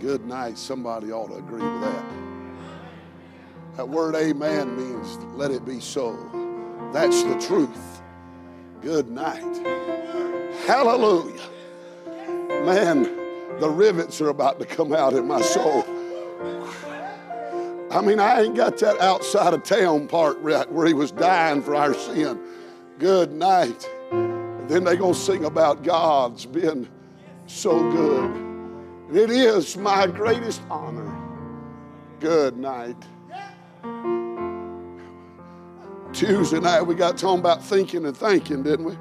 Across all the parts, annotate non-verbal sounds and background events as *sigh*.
Good night. Somebody ought to agree with that. That word amen means let it be so. That's the truth. Good night. Hallelujah. Man, the rivets are about to come out in my soul. I mean, I ain't got that outside of town part where he was dying for our sin. Good night. And then they gonna sing about God's been so good. It is my greatest honor. Good night. Tuesday night we got talking about thinking and thinking, didn't we?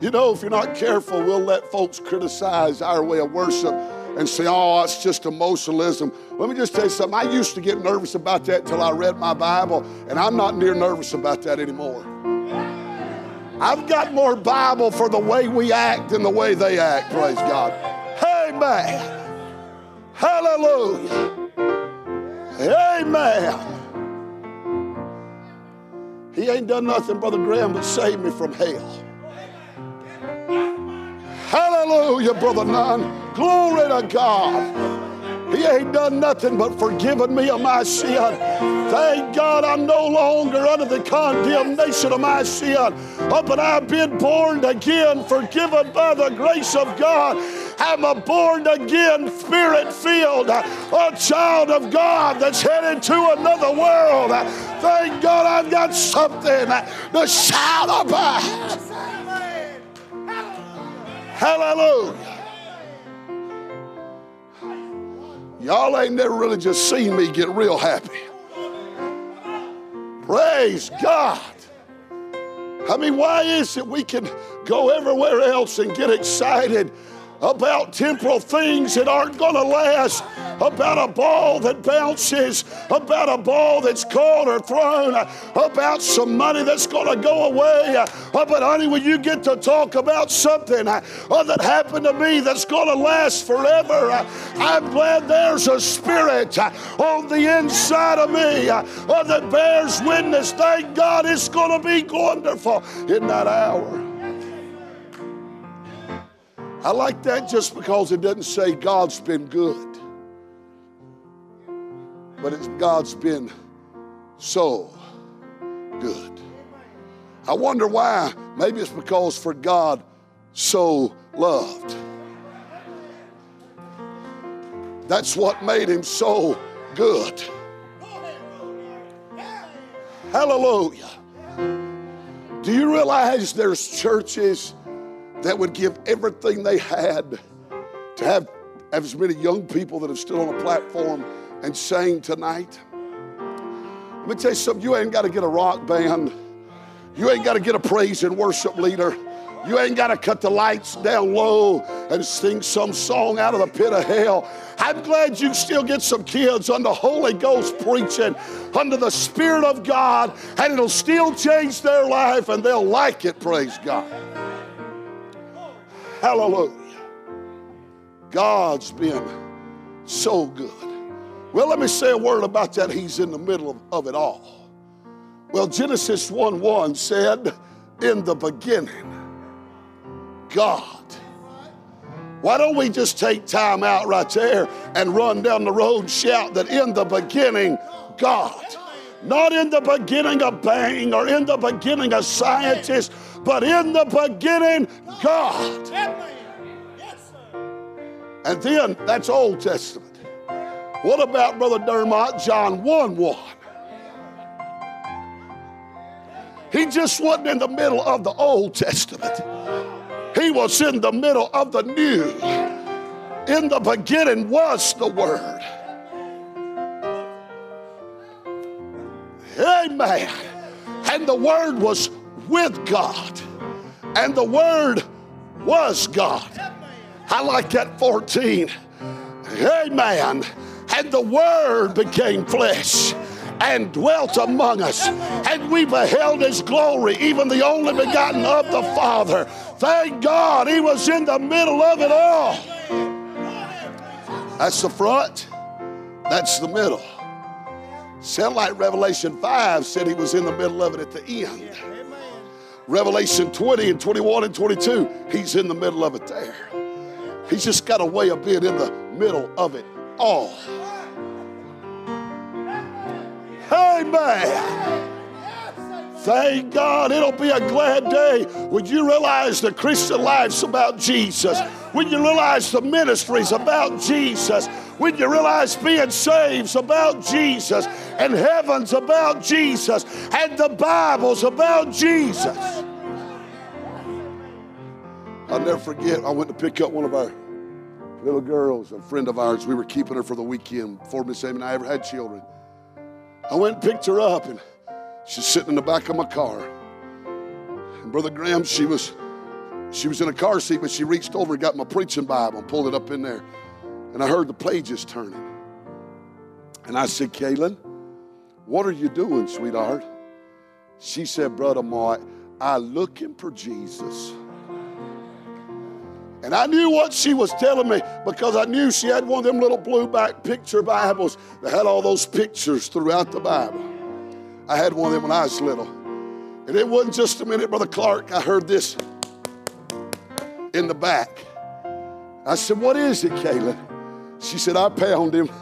You know, if you're not careful, we'll let folks criticize our way of worship and say, oh, it's just emotionalism. Let me just tell you something. I used to get nervous about that until I read my Bible, and I'm not near nervous about that anymore. I've got more Bible for the way we act than the way they act, praise God. Amen. Hallelujah. Amen. He ain't done nothing, Brother Graham, but save me from hell. Hallelujah, Brother Nunn. Glory to God. He ain't done nothing but forgiven me of my sin. Thank God I'm no longer under the condemnation of my sin. Oh, but I've been born again, forgiven by the grace of God. I'm a born again, spirit filled, a child of God that's headed to another world. Thank God I've got something to shout about. Hallelujah. Y'all ain't never really just seen me get real happy. Praise God. I mean, why is it we can go everywhere else and get excited about temporal things that aren't going to last, about a ball that bounces, about a ball that's caught or thrown, about some money that's going to go away. But, honey, when you get to talk about something uh, that happened to me that's going to last forever, I'm glad there's a spirit on the inside of me that bears witness. Thank God it's going to be wonderful in that hour. I like that just because it doesn't say God's been good, but it's God's been so good. I wonder why. Maybe it's because for God so loved. That's what made him so good. Hallelujah. Do you realize there's churches that would give everything they had to have as many young people that are still on a platform and sang tonight. Let me tell you something, you ain't got to get a rock band. You ain't got to get a praise and worship leader. You ain't got to cut the lights down low and sing some song out of the pit of hell. I'm glad you still get some kids under Holy Ghost preaching under the Spirit of God, and it'll still change their life and they'll like it, praise God. Hallelujah. God's been so good. Well, let me say a word about that. He's in the middle of, of it all. Well, Genesis 1 1 said, In the beginning, God. Why don't we just take time out right there and run down the road shout that in the beginning, God. Not in the beginning of bang or in the beginning of scientists, but in the beginning, God. And then that's Old Testament. What about Brother Dermott, John 1 1? He just wasn't in the middle of the Old Testament, he was in the middle of the New. In the beginning was the Word. Amen. And the Word was with God, and the Word was God. I like that 14. Amen. And the Word became flesh and dwelt among us, and we beheld his glory, even the only begotten of the Father. Thank God he was in the middle of it all. That's the front, that's the middle. Sound like Revelation 5 said he was in the middle of it at the end. Revelation 20 and 21 and 22, he's in the middle of it there. He's just got a way of being in the middle of it all. Amen. Thank God. It'll be a glad day when you realize the Christian life's about Jesus, when you realize the ministry's about Jesus, when you realize being saved's about Jesus, and heaven's about Jesus, and the Bible's about Jesus. I'll never forget, I went to pick up one of our little girls, a friend of ours. We were keeping her for the weekend before Miss Amy and I ever had children. I went and picked her up, and she's sitting in the back of my car. And Brother Graham, she was she was in a car seat, but she reached over and got my preaching Bible and pulled it up in there. And I heard the pages turning. And I said, Kaylin, what are you doing, sweetheart? She said, Brother Mark, I looking for Jesus. And I knew what she was telling me because I knew she had one of them little blue back picture Bibles that had all those pictures throughout the Bible. I had one of them when I was little. And it wasn't just a minute, Brother Clark. I heard this in the back. I said, What is it, Kayla? She said, I pound him. *laughs*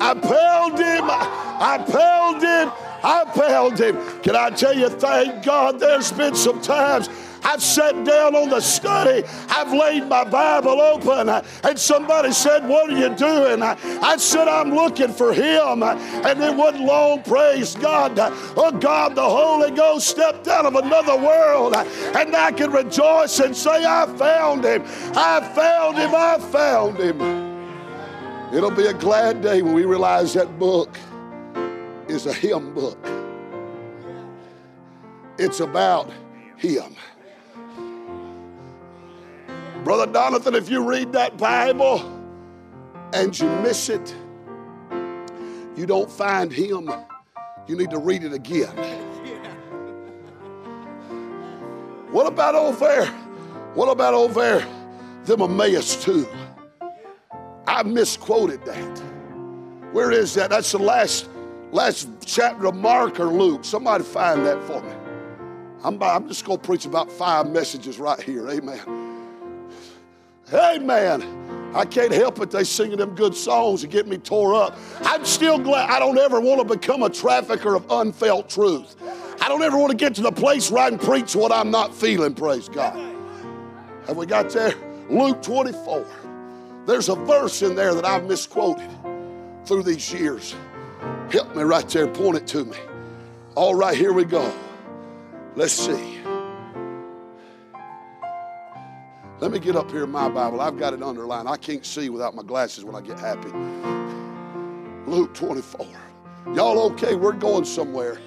I pound him. I pound him. I pound him. Can I tell you, thank God there's been some times I've sat down on the study. I've laid my Bible open. And somebody said, What are you doing? I said, I'm looking for him. And it wasn't long, praise God. Oh, God, the Holy Ghost stepped out of another world. And I can rejoice and say, I found him. I found him. I found him. It'll be a glad day when we realize that book is a hymn book. It's about him. Brother Donathan, if you read that Bible and you miss it, you don't find him, you need to read it again. What about over there? What about over there? Them Emmaus two. I misquoted that. Where is that? That's the last last chapter of Mark or Luke. Somebody find that for me. I'm, I'm just going to preach about five messages right here. Amen. Amen. I can't help it. They singing them good songs and get me tore up. I'm still glad I don't ever want to become a trafficker of unfelt truth. I don't ever want to get to the place where I can preach what I'm not feeling, praise God. Have we got there? Luke 24. There's a verse in there that I've misquoted through these years. Help me right there, point it to me. All right, here we go. Let's see. Let me get up here in my Bible. I've got it underlined. I can't see without my glasses when I get happy. Luke 24. Y'all okay? We're going somewhere.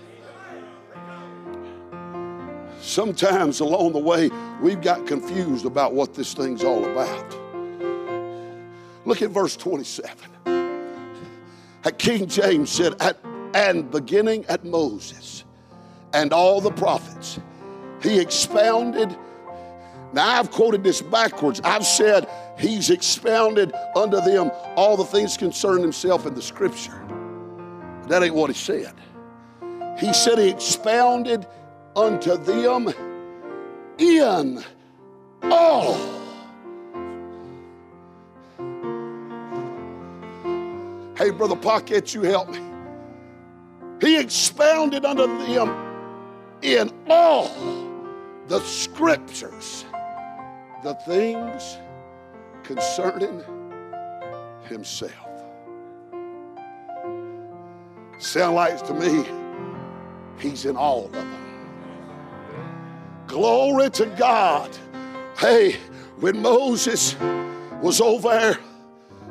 Sometimes along the way, we've got confused about what this thing's all about. Look at verse 27. At King James said, at, and beginning at Moses and all the prophets, he expounded now, I've quoted this backwards. I've said he's expounded unto them all the things concerning himself in the scripture. That ain't what he said. He said he expounded unto them in all. Hey, Brother Pocket, you help me. He expounded unto them in all the scriptures the things concerning himself. Sound like to me, he's in all of them. Glory to God. Hey, when Moses was over there,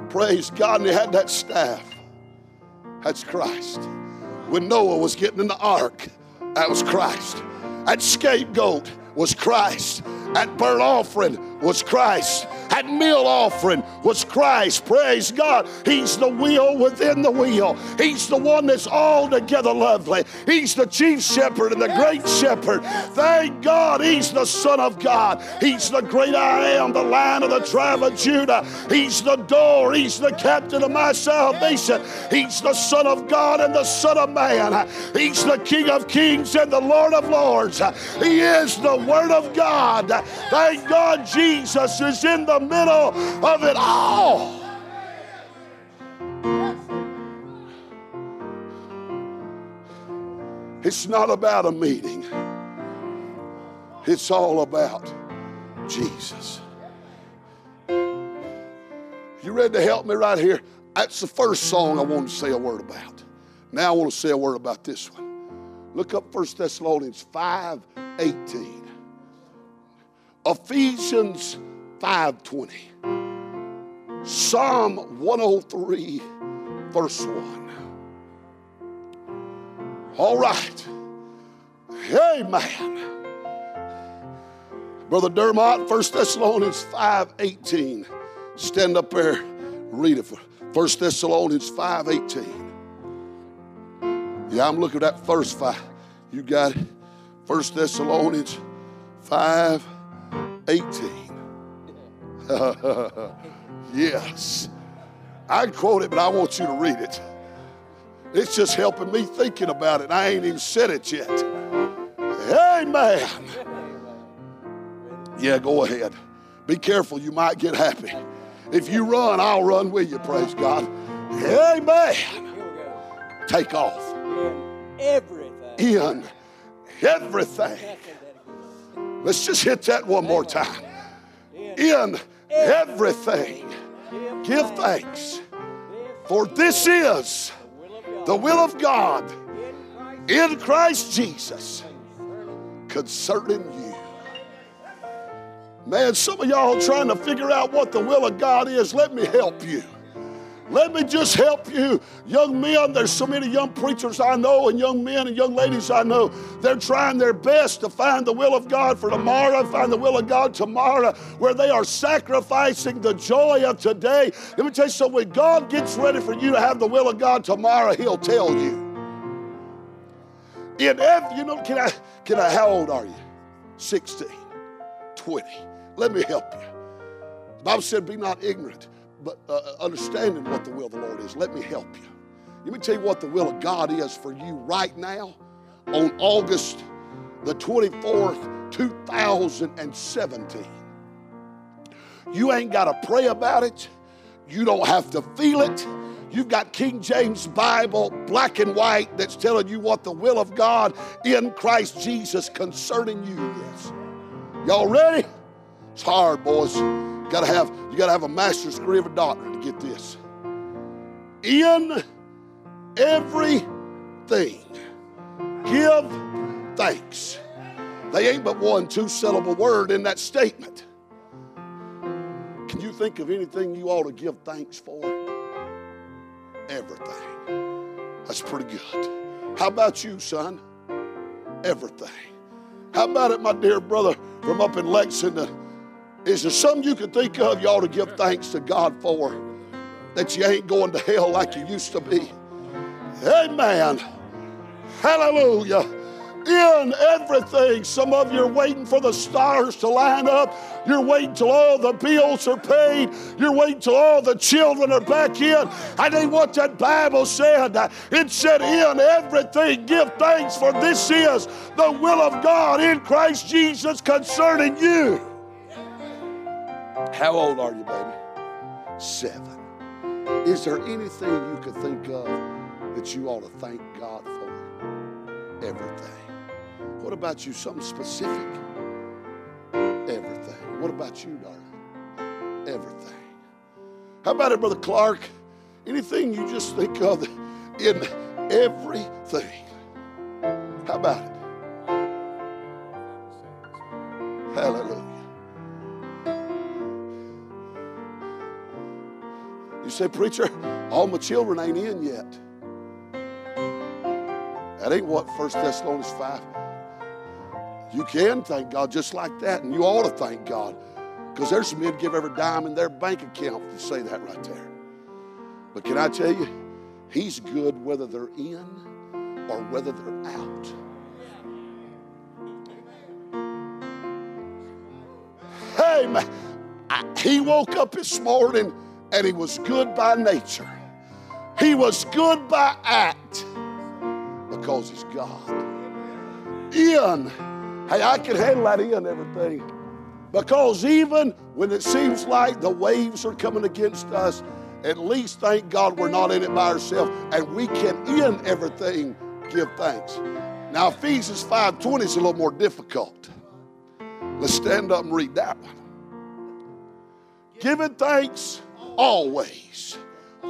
praise God, and he had that staff, that's Christ. When Noah was getting in the ark, that was Christ. That scapegoat was Christ. That burnt offering was Christ. That meal offering was Christ. Praise God. He's the wheel within the wheel. He's the one that's altogether lovely. He's the chief shepherd and the great shepherd. Thank God he's the Son of God. He's the great I am, the lion of the tribe of Judah. He's the door. He's the captain of my salvation. He's the Son of God and the Son of Man. He's the King of kings and the Lord of lords. He is the Word of God. Thank God Jesus is in the middle of it all. It's not about a meeting. It's all about Jesus. You ready to help me right here? That's the first song I want to say a word about. Now I want to say a word about this one. Look up 1 Thessalonians 5 18. Ephesians 5:20. Psalm 103, verse 1. All right. Amen. Brother Dermott, 1 Thessalonians 5:18. Stand up there, read it for 1 Thessalonians 5:18. Yeah, I'm looking at verse 5. You got it. 1 Thessalonians 5 18. *laughs* yes. I quote it, but I want you to read it. It's just helping me thinking about it. I ain't even said it yet. Amen. Yeah, go ahead. Be careful, you might get happy. If you run, I'll run with you, praise God. Amen. Take off. Everything. In everything. Let's just hit that one more time. In everything, give thanks. For this is the will of God in Christ Jesus concerning you. Man, some of y'all trying to figure out what the will of God is. Let me help you. Let me just help you, young men. There's so many young preachers I know, and young men and young ladies I know. They're trying their best to find the will of God for tomorrow, find the will of God tomorrow, where they are sacrificing the joy of today. Let me tell you something. When God gets ready for you to have the will of God tomorrow, He'll tell you. In every, you know, can I, can I, how old are you? 16, 20. Let me help you. The Bible said, be not ignorant but uh, understanding what the will of the Lord is. Let me help you. Let me tell you what the will of God is for you right now on August the 24th, 2017. You ain't got to pray about it. You don't have to feel it. You've got King James Bible, black and white, that's telling you what the will of God in Christ Jesus concerning you is. Y'all ready? It's hard, boys. Gotta have, you got to have a master's degree of a doctor to get this. In everything, give thanks. They ain't but one two syllable word in that statement. Can you think of anything you ought to give thanks for? Everything. That's pretty good. How about you, son? Everything. How about it, my dear brother from up in Lexington? Is there something you can think of you ought to give thanks to God for? That you ain't going to hell like you used to be. Amen. Hallelujah. In everything, some of you are waiting for the stars to line up. You're waiting till all the bills are paid. You're waiting till all the children are back in. I think what that Bible said. It said, In everything, give thanks, for this is the will of God in Christ Jesus concerning you. How old are you, baby? Seven. Is there anything you could think of that you ought to thank God for? Everything. What about you? Something specific? Everything. What about you, darling? Everything. How about it, Brother Clark? Anything you just think of in everything? How about it? Hallelujah. You say, Preacher, all my children ain't in yet. That ain't what 1 Thessalonians 5. You can thank God just like that, and you ought to thank God. Because there's some men give every dime in their bank account to say that right there. But can I tell you, He's good whether they're in or whether they're out. Hey, man, I, he woke up this morning and he was good by nature. He was good by act because he's God. In, hey, I can handle that in everything. Because even when it seems like the waves are coming against us, at least thank God we're not in it by ourselves and we can in everything give thanks. Now Ephesians 5:20 is a little more difficult. Let's stand up and read that one. Giving thanks always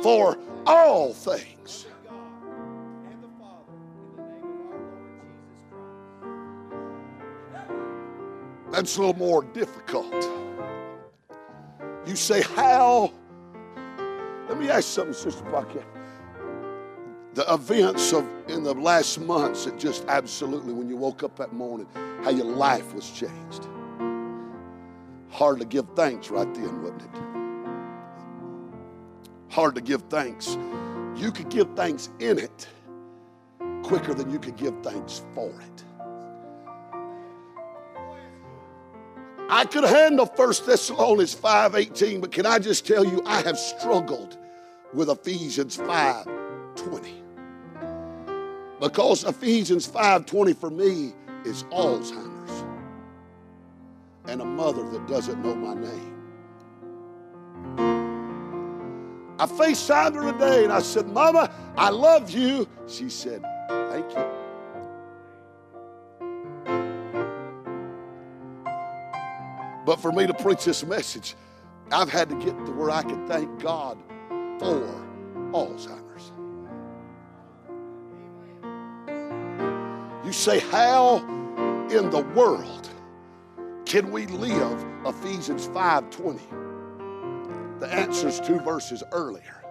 for all things. That's a little more difficult. You say, How? Let me ask something, Sister Bucket. The events of in the last months that just absolutely, when you woke up that morning, how your life was changed. Hard to give thanks right then, wasn't it? Hard to give thanks. You could give thanks in it quicker than you could give thanks for it. I could handle 1 Thessalonians 5:18, but can I just tell you I have struggled with Ephesians 5:20. Because Ephesians 5:20 for me is Alzheimer's and a mother that doesn't know my name. I FaceTimed her today and I said, Mama, I love you. She said, Thank you. But for me to preach this message, I've had to get to where I can thank God for Alzheimer's. You say, How in the world can we live Ephesians 5:20? The answer is two verses earlier.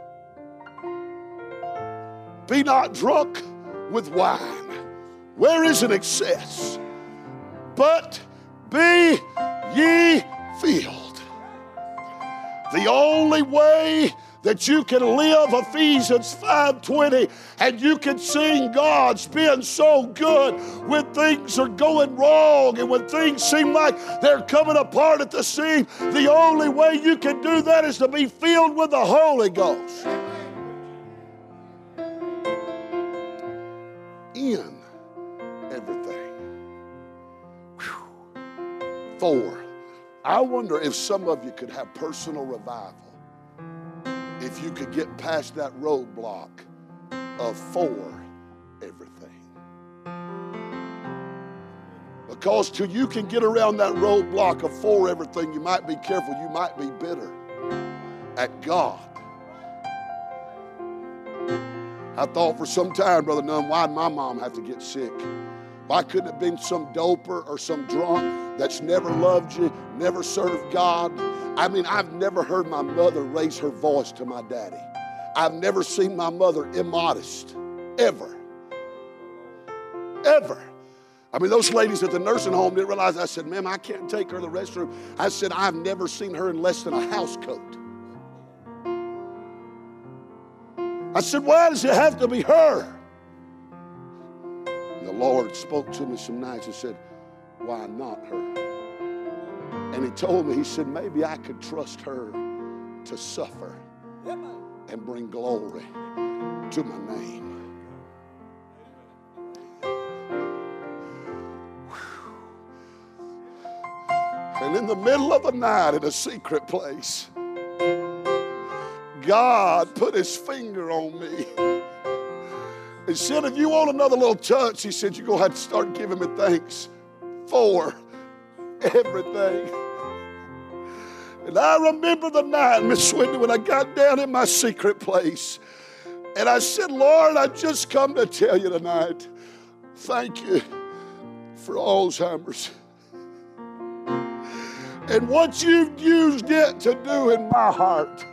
Be not drunk with wine, where is an excess, but be ye filled. The only way that you can live Ephesians 5:20 and you can sing God's been so good when things are going wrong and when things seem like they're coming apart at the seam. The only way you can do that is to be filled with the Holy Ghost. In everything. Whew. Four. I wonder if some of you could have personal revival if you could get past that roadblock of for everything. Because till you can get around that roadblock of for everything, you might be careful, you might be bitter at God. I thought for some time, Brother Nunn, why'd my mom have to get sick? Why couldn't have been some doper or some drunk that's never loved you, never served God? I mean, I've never heard my mother raise her voice to my daddy. I've never seen my mother immodest, ever. Ever. I mean, those ladies at the nursing home didn't realize. I said, ma'am, I can't take her to the restroom. I said, I've never seen her in less than a house coat. I said, why does it have to be her? The Lord spoke to me some nights and said, why not her? And he told me, he said, maybe I could trust her to suffer and bring glory to my name. And in the middle of the night, in a secret place, God put his finger on me. He said, if you want another little touch, he said, you're going to have to start giving me thanks for everything. And I remember the night, Miss Wendy, when I got down in my secret place. And I said, Lord, I just come to tell you tonight, thank you for Alzheimer's. And what you've used it to do in my heart.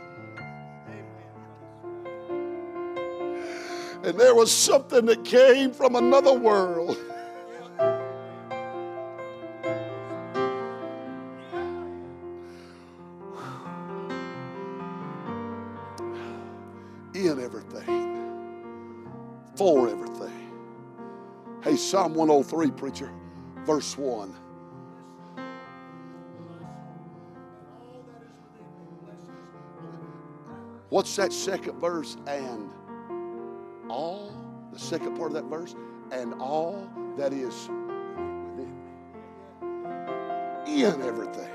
And there was something that came from another world. *sighs* In everything, for everything. Hey, Psalm 103, preacher, verse 1. What's that second verse? And all, the second part of that verse, and all that is within me. In everything.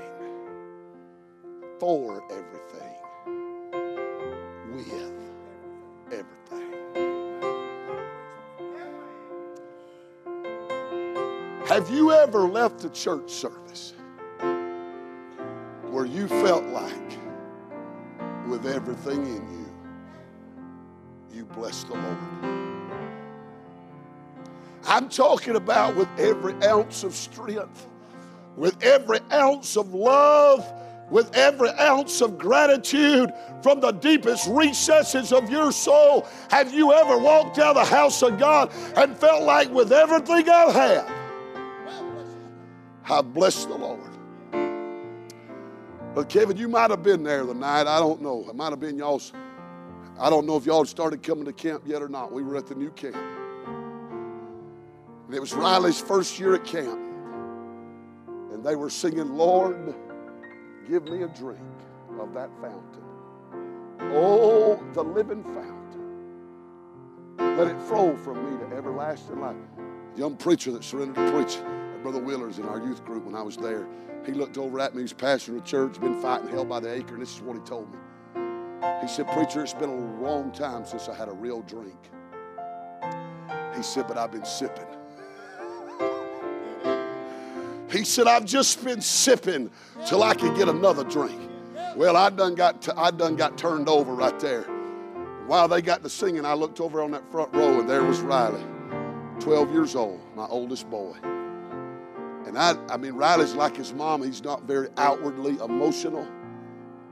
for everything, with everything. Have you ever left a church service where you felt like, with everything in you, you bless the Lord? I'm talking about with every ounce of strength, with every ounce of love, with every ounce of gratitude from the deepest recesses of your soul. Have you ever walked out of the house of God and felt like, with everything I've had, I've blessed the Lord? But Kevin, you might have been there the night. I don't know. It might have been y'all's. I don't know if y'all started coming to camp yet or not. We were at the new camp. And it was Riley's first year at camp. And they were singing, Lord, give me a drink of that fountain. Oh, the living fountain. Let it flow from me to everlasting life. Young preacher that surrendered to preach at Brother Willer's in our youth group when I was there. He looked over at me. He's pastor of a church, been fighting hell by the acre, and this is what he told me. He said, Preacher, it's been a long time since I had a real drink. He said, But I've been sipping. He said, I've just been sipping till I could get another drink. Well, I done got, t- I done got turned over right there. While they got to singing, I looked over on that front row, and there was Riley, 12 years old, my oldest boy. And I, I mean, Riley's like his mom. He's not very outwardly emotional.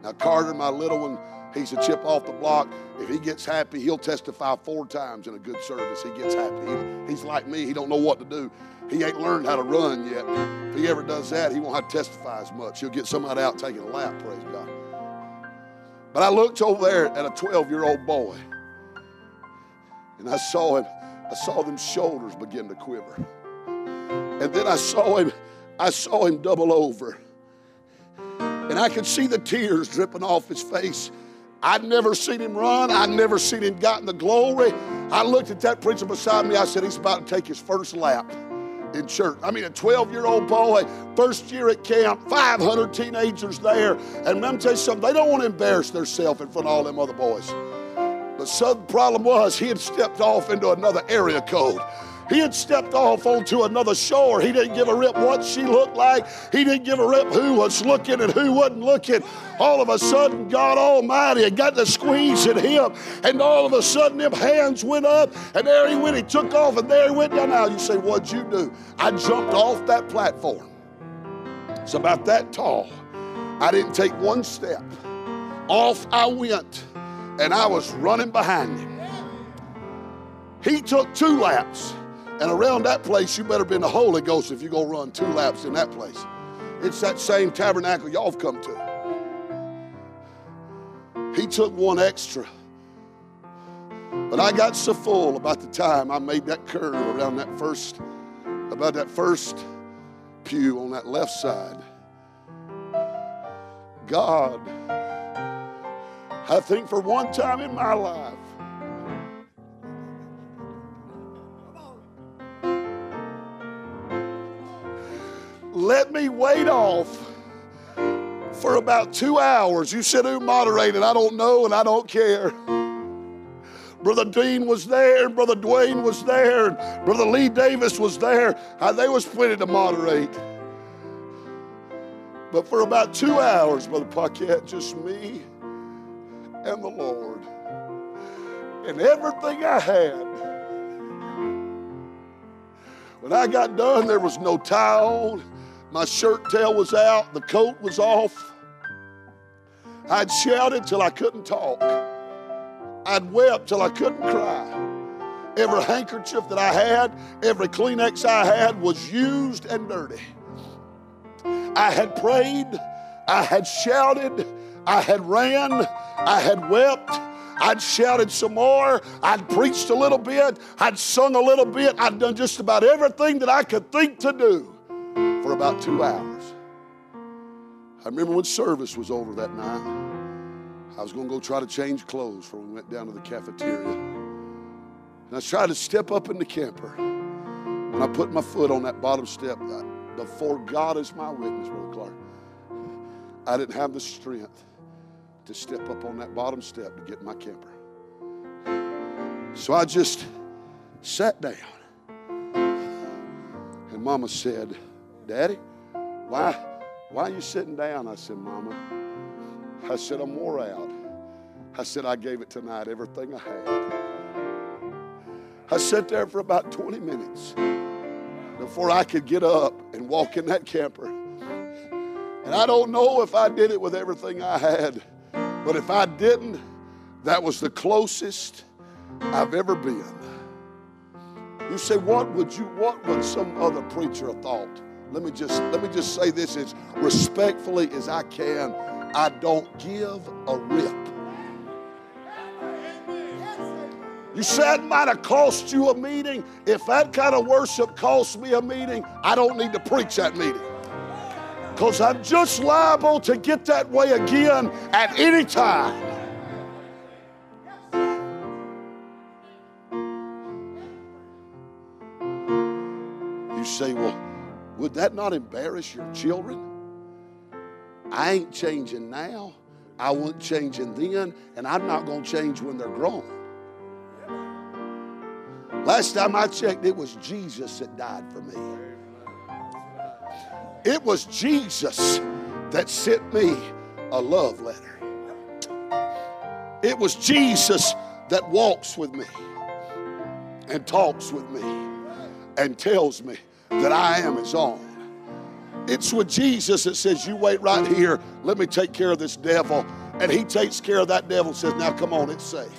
Now, Carter, my little one, he's a chip off the block. If he gets happy, he'll testify four times in a good service. He gets happy. He, he's like me. He don't know what to do. He ain't learned how to run yet. If he ever does that, he won't have to testify as much. He'll get somebody out taking a lap, praise God. But I looked over there at a 12-year-old boy, and I saw him, I saw them shoulders begin to quiver. And then I saw him, I saw him double over. And I could see the tears dripping off his face. I'd never seen him run. I'd never seen him gotten the glory. I looked at that preacher beside me. I said, he's about to take his first lap in church. I mean, a 12 year old boy, first year at camp, 500 teenagers there. And let me tell you something, they don't want to embarrass themselves in front of all them other boys. But some problem was he had stepped off into another area code. He had stepped off onto another shore. He didn't give a rip what she looked like. He didn't give a rip who was looking and who wasn't looking. All of a sudden, God Almighty had got to squeezing him. And all of a sudden, them hands went up. And there he went. He took off and there he went down. Now you say, What'd you do? I jumped off that platform. It's about that tall. I didn't take one step. Off I went. And I was running behind him. He took two laps. And around that place, you better be in the Holy Ghost if you're going to run two laps in that place. It's that same tabernacle y'all have come to. He took one extra. But I got so full about the time I made that curve around that first, about that first pew on that left side. God, I think for one time in my life, let me wait off for about two hours. You said who moderated? I don't know and I don't care. Brother Dean was there, and Brother Dwayne was there, and Brother Lee Davis was there. They was plenty to moderate. But for about two hours, Brother Paquette, just me and the Lord. And everything I had. When I got done, there was no on. My shirt tail was out, the coat was off. I'd shouted till I couldn't talk. I'd wept till I couldn't cry. Every handkerchief that I had, every Kleenex I had was used and dirty. I had prayed, I had shouted, I had ran, I had wept. I'd shouted some more. I'd preached a little bit. I'd sung a little bit. I'd done just about everything that I could think to do for about two hours. I remember when service was over that night. I was going to go try to change clothes before we went down to the cafeteria. And I tried to step up in the camper. When I put my foot on that bottom step, I, before God is my witness, Brother Clark, I didn't have the strength to step up on that bottom step to get my camper. So I just sat down. And Mama said, Daddy, why, why are you sitting down? I said, Mama, I said, I'm wore out. I said, I gave it tonight everything I had. I sat there for about 20 minutes before I could get up and walk in that camper. And I don't know if I did it with everything I had, but if I didn't, that was the closest I've ever been. You say, what would you, what would some other preacher have thought? Let me just let me just say this as respectfully as I can. I don't give a rip. You said it might have cost you a meeting. If that kind of worship costs me a meeting, I don't need to preach that meeting. Because I'm just liable to get that way again at any time. You say, well, would that not embarrass your children? I ain't changing now. I wasn't changing then, and I'm not going to change when they're grown. Last time I checked, it was Jesus that died for me. It was Jesus that sent me a love letter. It was Jesus that walks with me and talks with me and tells me that I am is own. It's with Jesus that says, You wait right here, let me take care of this devil. And he takes care of that devil and says, Now come on, it's safe.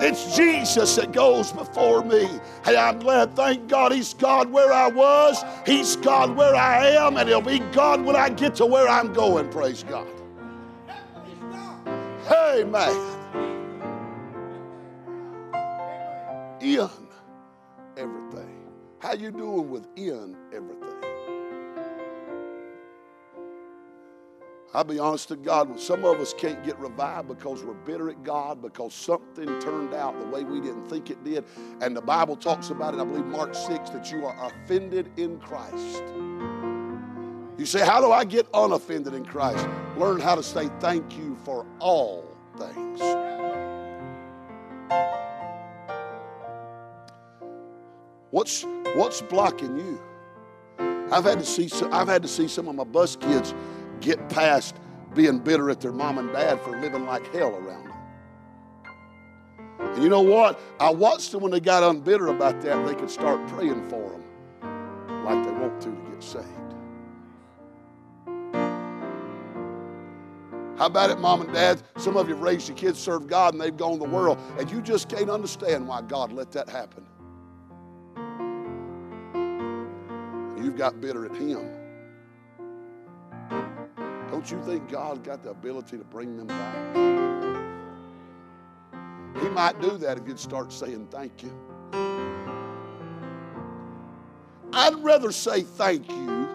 It's Jesus that goes before me. Hey, I'm glad, thank God, He's God where I was, He's God where I am, and He'll be God when I get to where I'm going. Praise God. Hey, man. In everything. How you doing within everything? I'll be honest to God, some of us can't get revived because we're bitter at God, because something turned out the way we didn't think it did. And the Bible talks about it, I believe Mark 6, that you are offended in Christ. You say, How do I get unoffended in Christ? Learn how to say thank you for all things. What's, what's blocking you? I've had to see I've had to see some of my bus kids get past being bitter at their mom and dad for living like hell around them. And you know what? I watched them when they got unbitter about that, they could start praying for them like they want to to get saved. How about it, mom and dad? Some of you raised your kids, serve God, and they've gone the world, and you just can't understand why God let that happen. You've got bitter at Him. Don't you think God's got the ability to bring them back? He might do that if you'd start saying thank you. I'd rather say thank you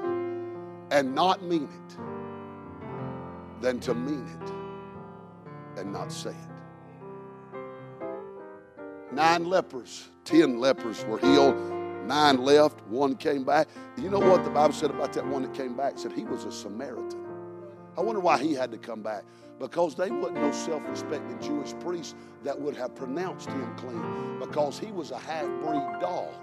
and not mean it than to mean it and not say it. Nine lepers, ten lepers were healed, nine left, one came back. You know what the Bible said about that one that came back? It said he was a Samaritan. I wonder why he had to come back. Because they wasn't no self-respecting Jewish priest that would have pronounced him clean. Because he was a half-breed dog.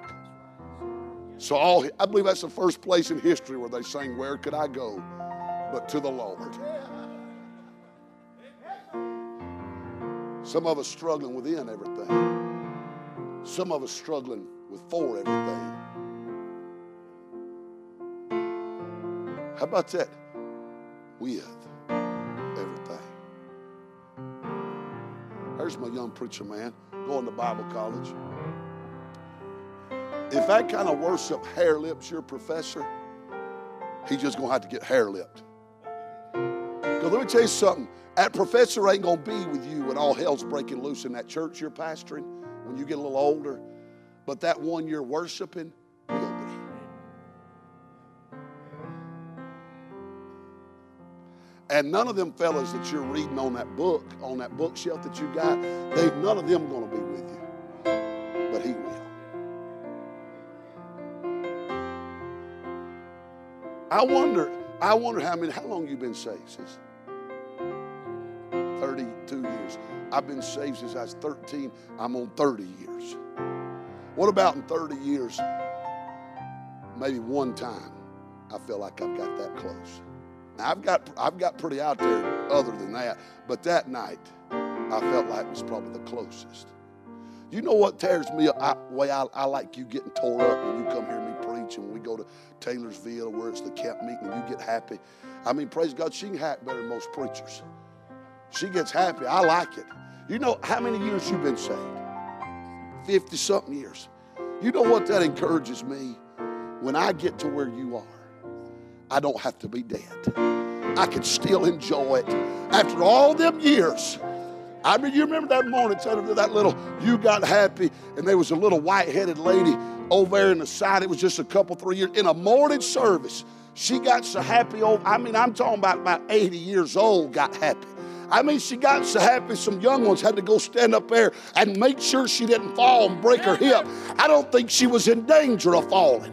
So all I believe that's the first place in history where they sang, Where could I go but to the Lord? Some of us struggling within everything. Some of us struggling with for everything. How about that? With everything. There's my young preacher man going to Bible college. If that kind of worship hair lips your professor, he's just going to have to get hair lipped. Because let me tell you something that professor ain't going to be with you when all hell's breaking loose in that church you're pastoring when you get a little older. But that one you're worshiping will be. And none of them fellas that you're reading on that book, on that bookshelf that you got, they none of them to be with you. But he will. I wonder, I wonder how many, how long you been saved, sis? 32 years. I've been saved since I was 13. I'm on 30 years. What about in 30 years? Maybe one time I feel like I've got that close. Now I've got I've got pretty out there other than that, but that night I felt like it was probably the closest. You know what tears me up? Way I, I like you getting tore up when you come hear me preach and we go to Taylorsville where it's the camp meeting and you get happy. I mean, praise God, she can hack better than most preachers. She gets happy. I like it. You know how many years you've been saved? 50 something years. You know what that encourages me? When I get to where you are, I don't have to be dead. I can still enjoy it. After all them years, I mean, you remember that morning, that little, you got happy, and there was a little white headed lady over there in the side. It was just a couple, three years. In a morning service, she got so happy. Old, I mean, I'm talking about about 80 years old, got happy. I mean, she got so happy, some young ones had to go stand up there and make sure she didn't fall and break her hip. I don't think she was in danger of falling.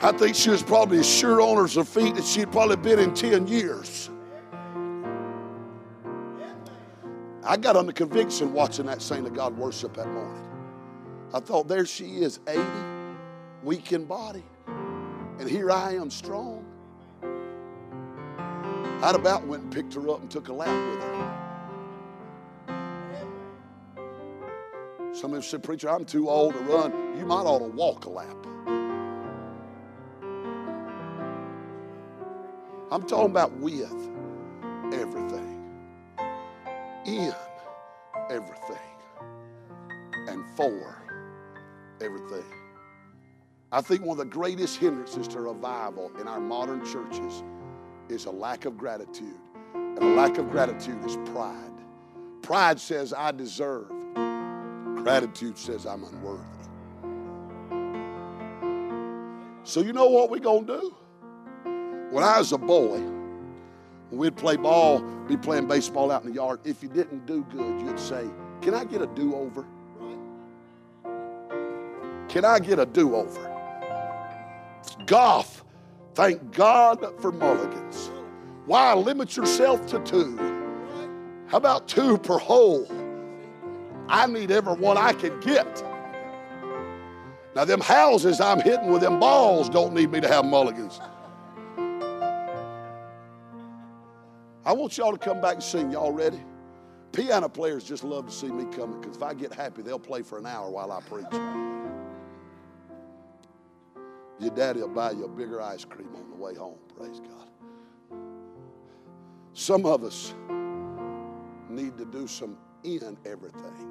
I think she was probably as sure on her feet as she'd probably been in 10 years. I got under conviction watching that saint of God worship that morning. I thought, there she is, 80, weak in body, and here I am strong. I'd about went and picked her up and took a lap with her. Some of said, Preacher, I'm too old to run. You might ought to walk a lap. I'm talking about with everything, in everything, and for everything. I think one of the greatest hindrances to revival in our modern churches is a lack of gratitude. And a lack of gratitude is pride. Pride says, I deserve. Gratitude says, I'm unworthy. So, you know what we're going to do? When I was a boy, we'd play ball, be playing baseball out in the yard, if you didn't do good, you'd say, Can I get a do over? Can I get a do over? Golf, thank God for mulligans. Why limit yourself to two? How about two per hole? I need every one I can get. Now, them houses I'm hitting with them balls don't need me to have mulligans. I want y'all to come back and sing. Y'all ready? Piano players just love to see me coming because if I get happy, they'll play for an hour while I preach. Your daddy will buy you a bigger ice cream on the way home. Praise God. Some of us need to do some in everything.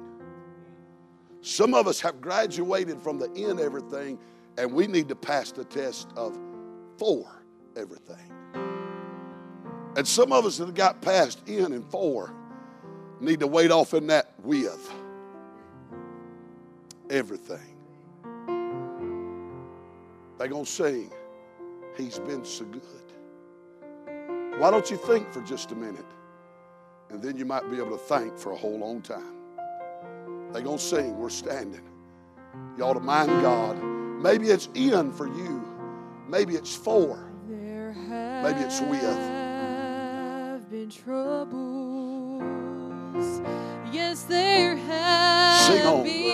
Some of us have graduated from the in everything, and we need to pass the test of for everything. And some of us that got past in and for need to wait off in that with everything. They're going to sing, He's been so good. Why don't you think for just a minute? And then you might be able to thank for a whole long time. They're going to sing, We're standing. You ought to mind God. Maybe it's in for you, maybe it's for, maybe it's with been troubles. Yes, there have on, been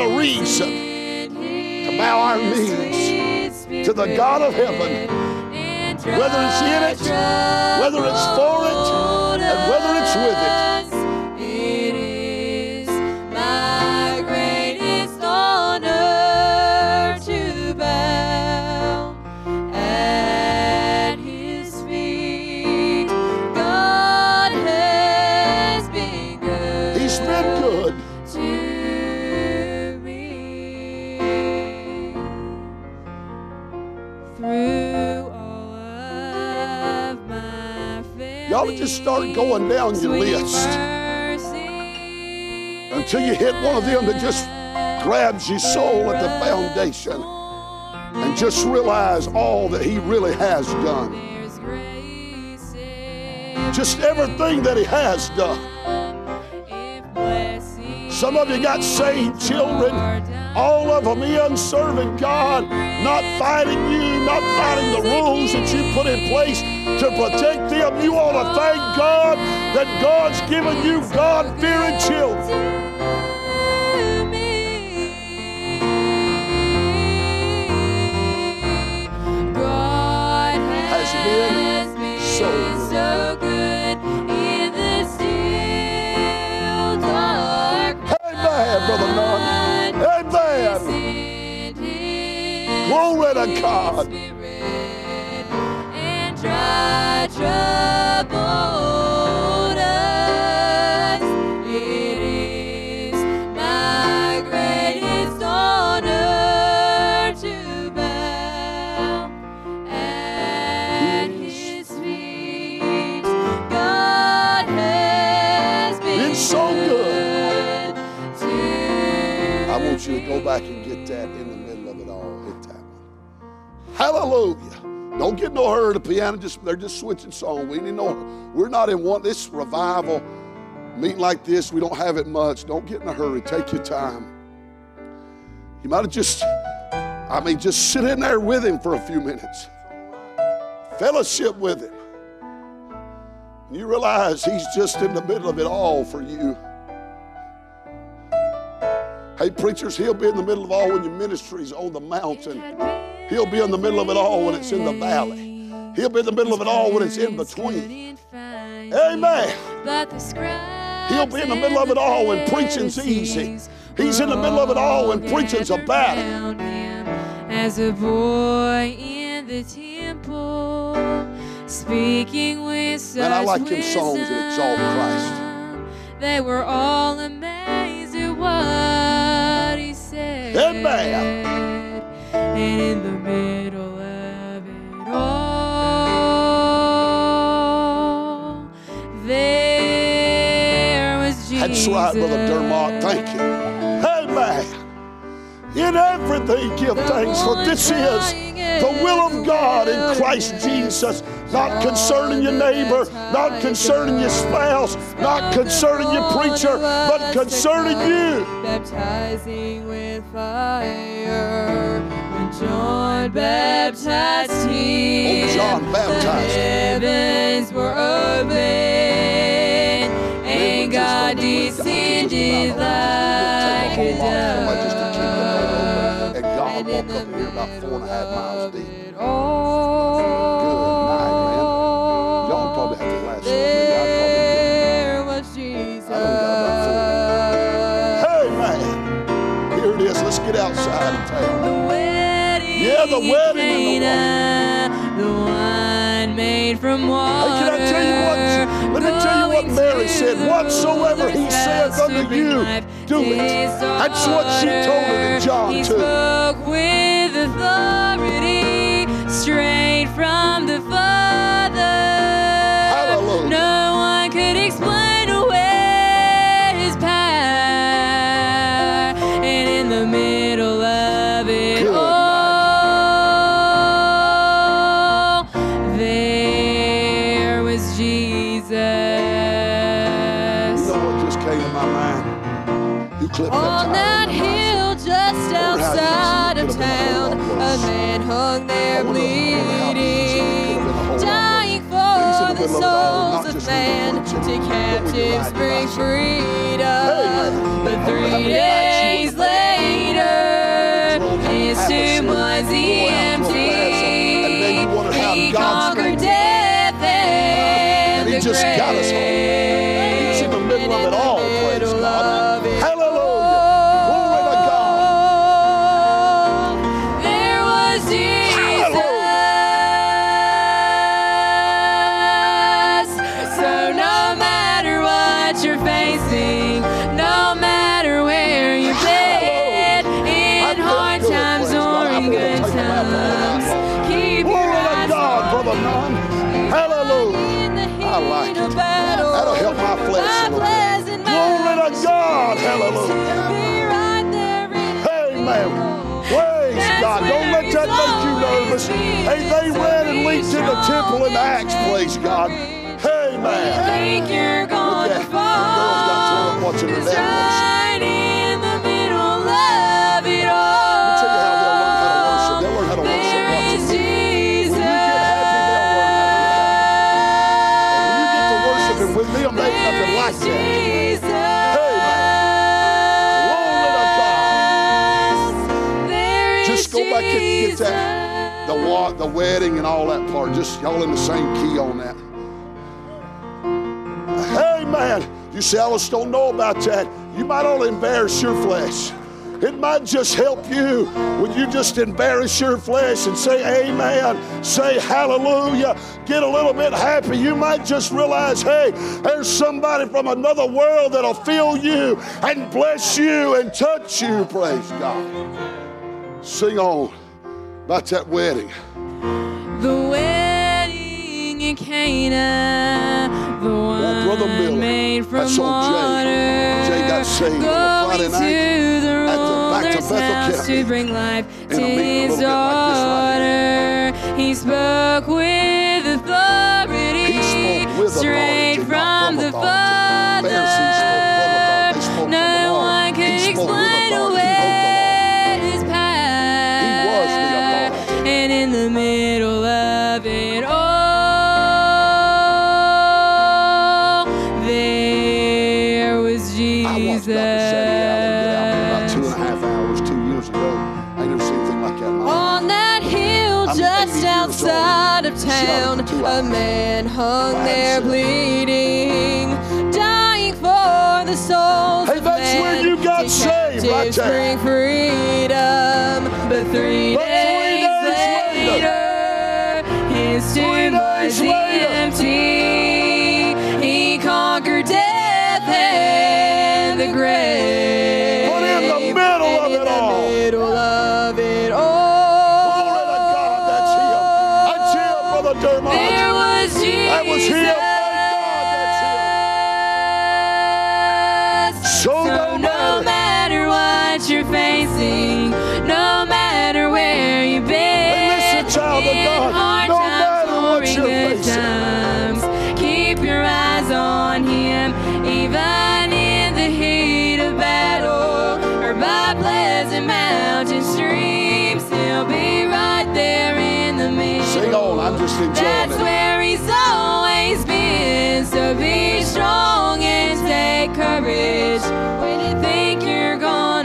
a reason to bow our knees to the God of heaven, whether it's in it, going down your list until you hit one of them that just grabs your soul at the foundation and just realize all that He really has done. There's grace in Just everything that He has done. Some of you got saved children, all of them in serving God, not fighting you, not fighting the rules that you put in place to protect them. You ought to thank God that God's given you God fearing children. to me. God Has has been and no hurry. The piano just they're just switching song. We need no we're not in one this revival meeting like this. We don't have it much. Don't get in a hurry. Take your time. You might have just I mean just sit in there with him for a few minutes. Fellowship with him. You realize he's just in the middle of it all for you. Hey, preachers, he'll be in the middle of all when your ministry's on the mountain. He'll be in the middle of it all when it's in the valley. He'll be in the middle of it all when it's in between. Amen. But the scribes He'll be in the middle of it all when preaching's easy. He's in the middle of it all when preaching's a battle. As a boy in the temple, speaking with such Man, I like them songs that exalt Christ. They were all amazed at what he said. Amen. And in the middle of it all, there was Jesus. That's right, Brother Dermot. Thank you. Amen. In everything, give thanks, for this is the will of God in Christ Jesus. Not concerning your neighbor, not concerning your spouse, not concerning your preacher, but concerning you. Baptizing with fire. John baptized him, Oh, John baptized the heavens were open, and God descended like a dove. And God walked up here about four and a half miles deep. Wedding the in wedding the Cana, the wine made from water. Hey, can I tell you what? Let me tell you what Mary said. Whatsoever he saith unto you, do to it. That's what she told it in John He 2. spoke with authority straight from the Father. Captives bring freedom. But I wonder how three many nights you days later, his tomb was go out, drove empty. past them, and then you wonder how He God's conquered death and the just Praise God. The wedding and all that part. Just y'all in the same key on that. Hey man, you say I just don't know about that. You might only embarrass your flesh. It might just help you when you just embarrass your flesh and say amen, say hallelujah, get a little bit happy. You might just realize, hey, there's somebody from another world that'll feel you and bless you and touch you. Praise God. Sing on about that wedding. The wedding in Cana, the oh, one Brother Miller, made from water. Jay got saved on a Friday Going to the ruler's house to bring life to I'm making a his bit like daughter. He spoke with authority, spoke with straight authority, from from the. Father. Man hung there bleeding, dying for the souls Hey, of that's where you got saved, right there. freedom, but three three days, days later, later, his tomb was empty.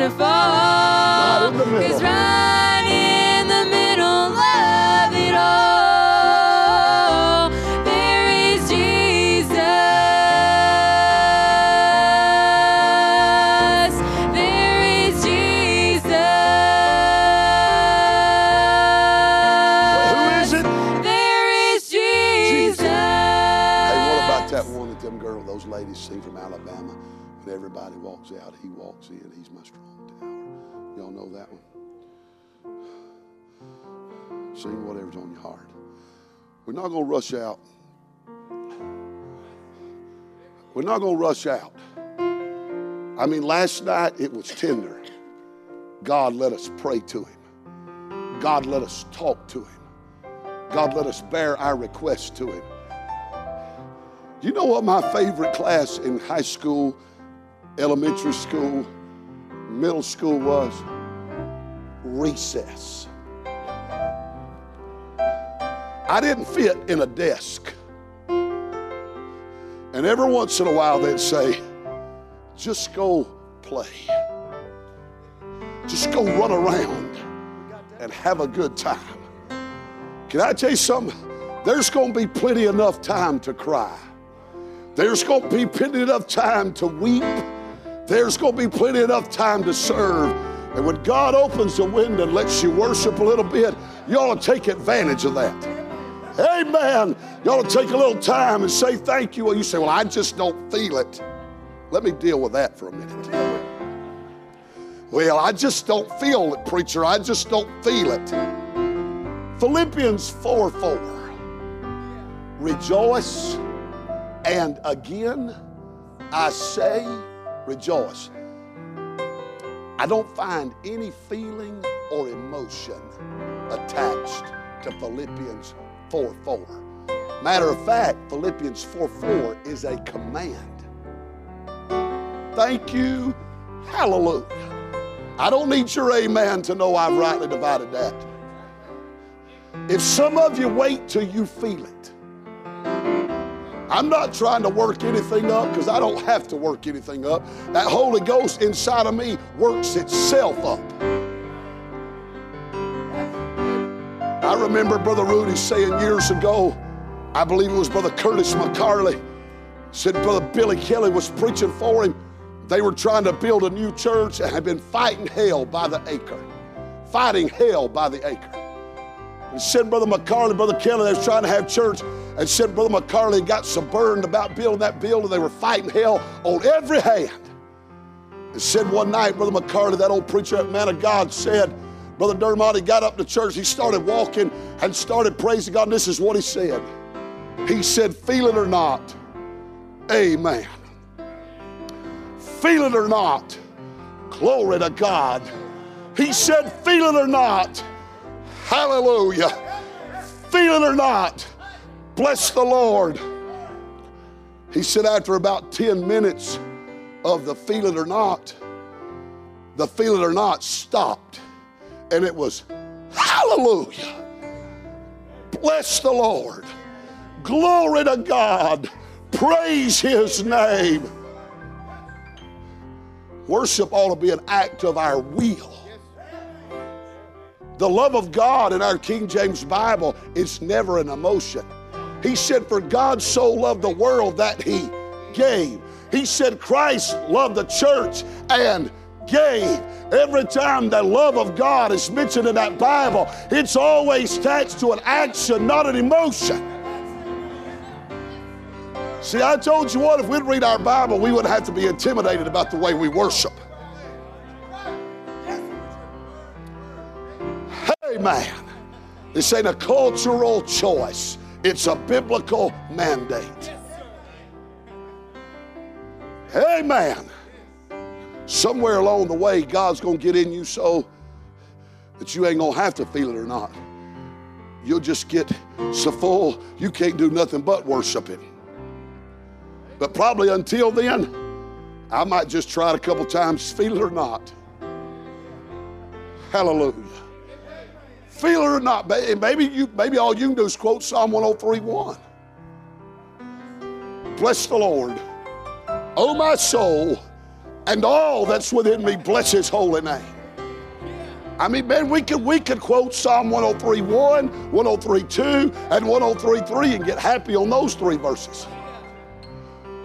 You're Sing whatever's on your heart. We're not going to rush out. We're not going to rush out. I mean, last night it was tender. God let us pray to him. God let us talk to him. God let us bear our requests to him. You know what my favorite class in high school, elementary school, middle school was? Recess. I didn't fit in a desk. And every once in a while they'd say, just go play. Just go run around and have a good time. Can I tell you something? There's going to be plenty enough time to cry. There's going to be plenty enough time to weep. There's going to be plenty enough time to serve. And when God opens the window and lets you worship a little bit, you ought to take advantage of that. Amen. You ought to take a little time and say thank you. Well, you say, Well, I just don't feel it. Let me deal with that for a minute. Well, I just don't feel it, preacher. I just don't feel it. Philippians 4 4. Rejoice, and again I say, rejoice. I don't find any feeling or emotion emotion attached to Philippians 4 4. Matter of fact, Philippians 4 4 is a command. Thank you. Hallelujah. I don't need your amen to know I've rightly divided that. If some of you wait till you feel it, I'm not trying to work anything up because I don't have to work anything up. That Holy Ghost inside of me works itself up. I remember Brother Rudy saying years ago, I believe it was Brother Curtis McCarley, said Brother Billy Kelly was preaching for him. They were trying to build a new church and had been fighting hell by the acre. Fighting hell by the acre. And said Brother McCarley, Brother Kelly, they was trying to have church, and said Brother McCarley got so burned about building that building, they were fighting hell on every hand. And said one night, Brother McCarley, that old preacher, that man of God, said, Brother Dermott, got up to church, he started walking and started praising God, and this is what he said. He said, Feel it or not, amen. Feel it or not, glory to God. He said, Feel it or not, hallelujah. Feel it or not, bless the Lord. He said, after about 10 minutes of the feel it or not, the feel it or not stopped. And it was, hallelujah. Bless the Lord. Glory to God. Praise his name. Worship ought to be an act of our will. The love of God in our King James Bible is never an emotion. He said, For God so loved the world that he gave. He said, Christ loved the church and gave. Every time the love of God is mentioned in that Bible, it's always attached to an action, not an emotion. See, I told you what, if we'd read our Bible, we wouldn't have to be intimidated about the way we worship. Hey, man, This ain't a cultural choice, it's a biblical mandate. Amen. Somewhere along the way, God's going to get in you so that you ain't going to have to feel it or not. You'll just get so full, you can't do nothing but worship Him. But probably until then, I might just try it a couple times, feel it or not. Hallelujah. Feel it or not. Maybe you maybe all you can do is quote Psalm 103:1. Bless the Lord. Oh my soul, and all that's within me, bless his holy name. I mean, man, we could we could quote Psalm 103:1, 103:2, and 103:3 and get happy on those three verses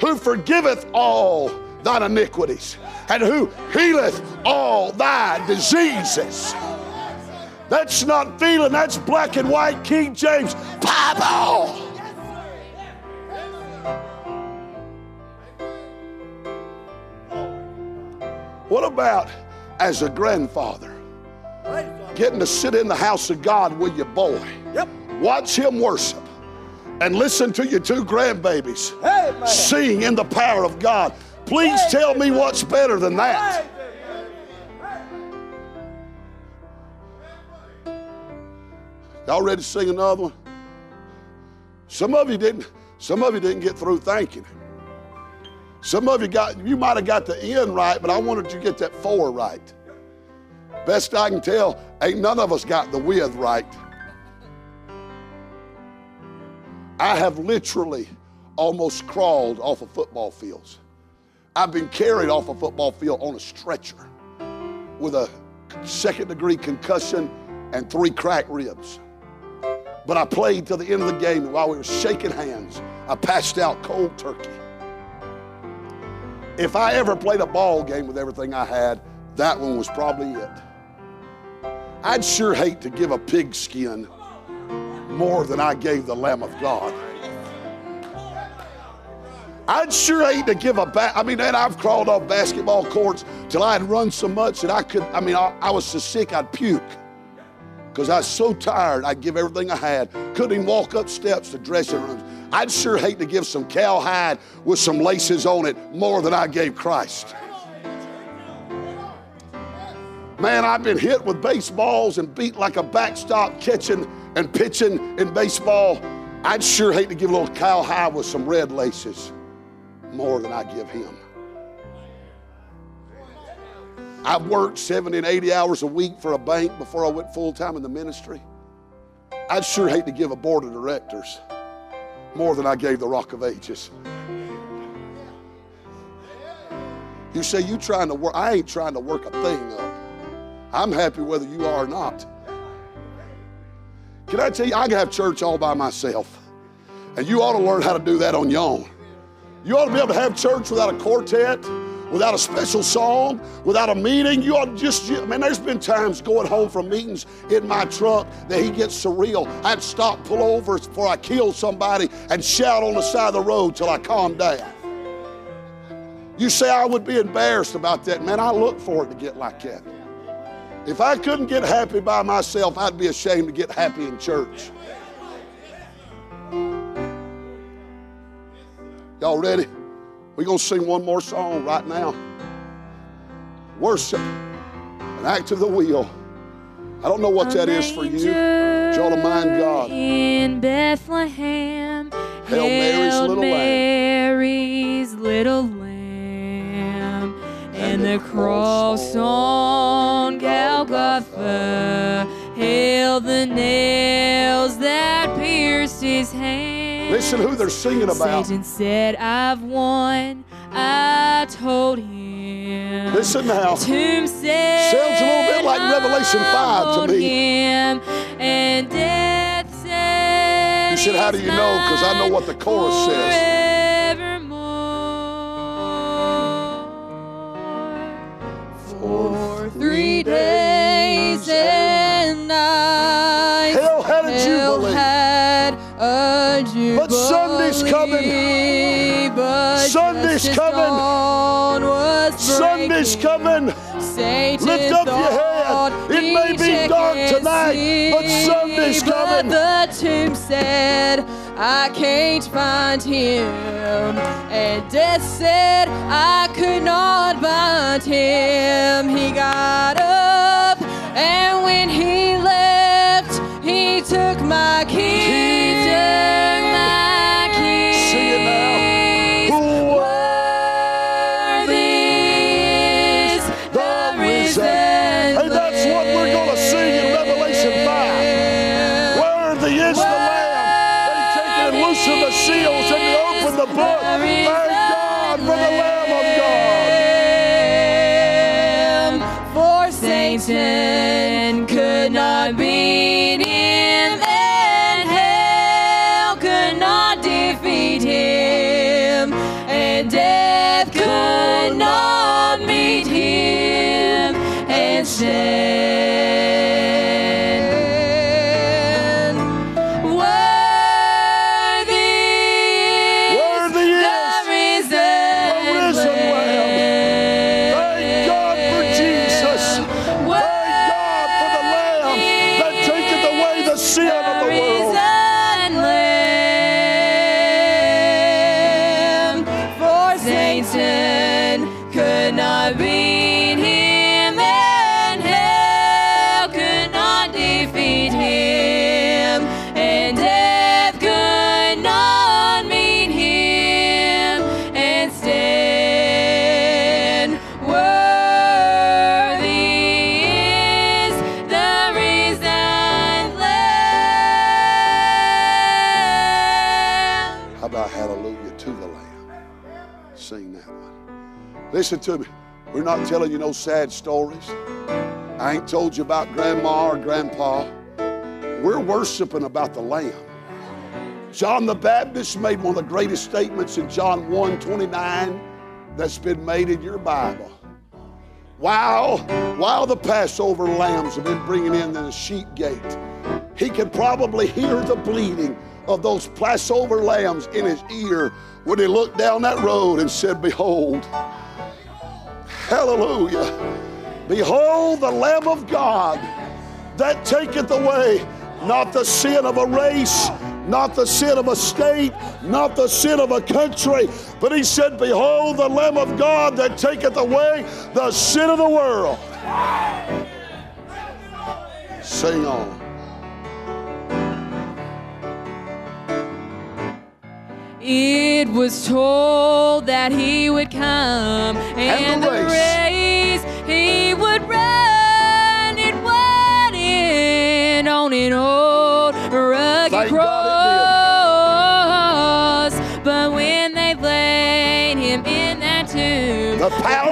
who forgiveth all thine iniquities and who healeth all thy diseases. That's not feeling, that's black and white King James Bible. What about as a grandfather? Getting to sit in the house of God with your boy. Yep. Watch him worship and listen to your two grandbabies Amen. sing in the power of God. Please tell me what's better than that. Y'all ready to sing another one? Some of you didn't. Some of you didn't get through thanking Him. Some of you got. You might have got the end right, but I wanted you to get that four right. Best I can tell, ain't none of us got the with right. I have literally almost crawled off of football fields. I've been carried off a football field on a stretcher with a second degree concussion and three cracked ribs. But I played till the end of the game, and while we were shaking hands, I passed out cold turkey. If I ever played a ball game with everything I had, that one was probably it. I'd sure hate to give a pigskin more than I gave the Lamb of God. I'd sure hate to give a bat. I mean, and I've crawled off basketball courts till I'd run so much that I could, I mean, I, I was so sick I'd puke. Because I was so tired, I'd give everything I had. Couldn't even walk up steps to dressing rooms. I'd sure hate to give some cowhide with some laces on it more than I gave Christ. Man, I've been hit with baseballs and beat like a backstop catching and pitching in baseball. I'd sure hate to give a little cowhide with some red laces more than I give him. I've worked 70 and 80 hours a week for a bank before I went full time in the ministry. I'd sure hate to give a board of directors more than I gave the Rock of Ages. You say you trying to work. I ain't trying to work a thing up. I'm happy whether you are or not. Can I tell you, I can have church all by myself. And you ought to learn how to do that on your own. You ought to be able to have church without a quartet, without a special song, without a meeting. You ought to just, I mean, there's been times going home from meetings in my truck that he gets surreal. I'd stop, pull over before I kill somebody, and shout on the side of the road till I calm down. You say I would be embarrassed about that. Man, I look for it to get like that. If I couldn't get happy by myself, I'd be ashamed to get happy in church. Y'all ready? We're going to sing one more song right now. Worship, an act of the will. I don't know what that is for you. Y'all to mind God. In Bethlehem, Hail Mary's little lamb. Mary's little lamb, and the cross on Golgotha. Hail the nails that pierced his hands. Listen who they're singing about. Satan said, I've won. I told him. Listen now. The tomb said, Sounds a little bit like Revelation 5 to me." Him, and death said, You said, "How do you know? Because I know what the chorus says. Coming. Sunday's coming. Sunday's coming. Satan Lift up your head. It may be dark tonight, but Sunday's but coming. the tomb said, I can't find him. And death said, I Listen to me. We're not telling you no sad stories. I ain't told you about grandma or grandpa. We're worshiping about the Lamb. John the Baptist made one of the greatest statements in John 1 29 that's been made in your Bible. While, while the Passover lambs have been bringing in the sheep gate, he could probably hear the bleating of those Passover lambs in his ear when he looked down that road and said, Behold, hallelujah, behold the Lamb of God that taketh away not the sin of a race, not the sin of a state, not the sin of a country, but he said, Behold the Lamb of God that taketh away the sin of the world. Sing on. It was told that he would come and, the the race. race he would run. It went on an old rugged Thank cross. But when they laid him in that tomb, The power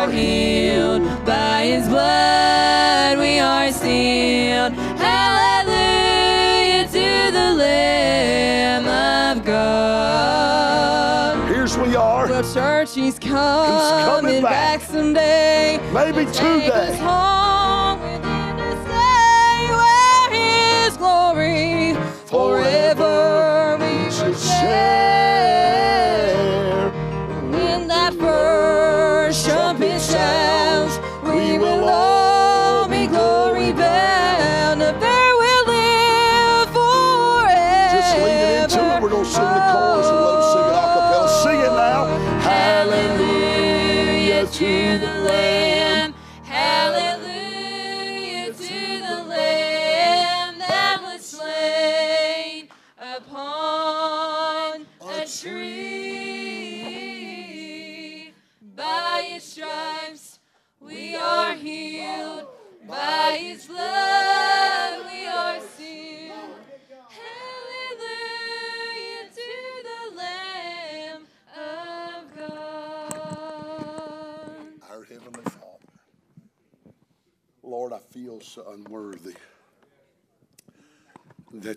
are healed. By his blood we are sealed. Hallelujah to the Lamb of God. Here's we are. The church he's coming, coming back. back. someday. Maybe today.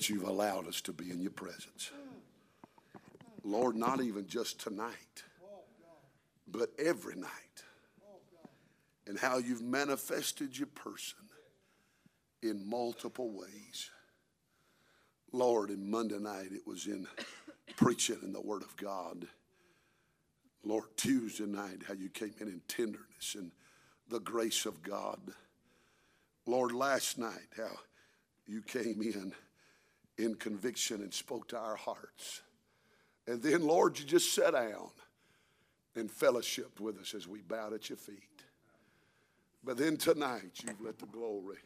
That you've allowed us to be in your presence. Lord, not even just tonight, but every night. And how you've manifested your person in multiple ways. Lord, in Monday night, it was in preaching in the Word of God. Lord, Tuesday night, how you came in in tenderness and the grace of God. Lord, last night, how you came in in conviction and spoke to our hearts. And then, Lord, you just sat down and fellowshiped with us as we bowed at your feet. But then tonight, you've let the glory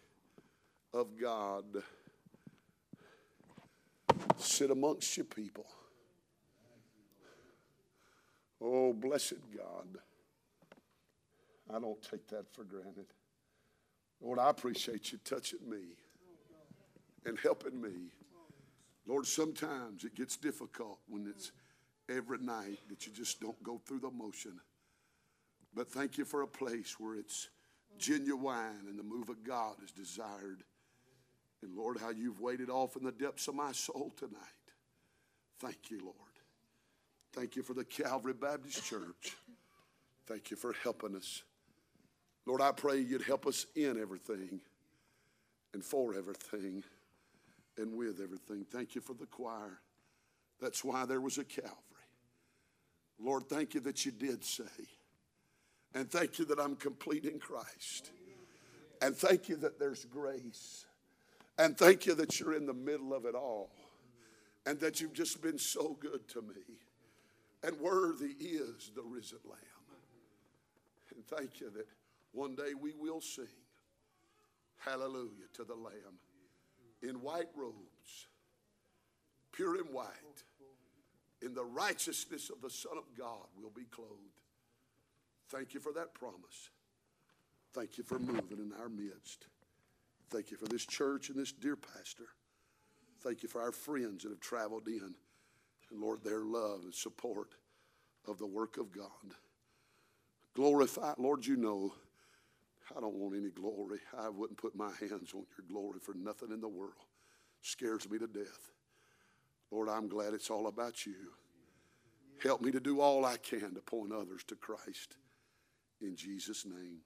of God sit amongst your people. Oh, blessed God. I don't take that for granted. Lord, I appreciate you touching me and helping me. Lord, sometimes it gets difficult when it's every night that you just don't go through the motion. But thank you for a place where it's genuine and the move of God is desired. And Lord, how you've waited off in the depths of my soul tonight. Thank you, Lord. Thank you for the Calvary Baptist Church. Thank you for helping us. Lord, I pray you'd help us in everything and for everything and with everything. Thank you for the choir. That's why there was a Calvary. Lord, thank you that you did say. And thank you that I'm complete in Christ. And thank you that there's grace. And thank you that you're in the middle of it all. And that you've just been so good to me. And worthy is the risen Lamb. And thank you that one day we will sing hallelujah to the Lamb in white robes, pure and white. In the righteousness of the Son of God will be clothed. Thank you for that promise. Thank you for moving in our midst. Thank you for this church and this dear pastor. Thank you for our friends that have traveled in. And Lord, their love and support of the work of God. Glorify, Lord, you know, I don't want any glory. I wouldn't put my hands on your glory for nothing in the world. Scares me to death. Lord, I'm glad it's all about you. Help me to do all I can to point others to Christ. In Jesus' name.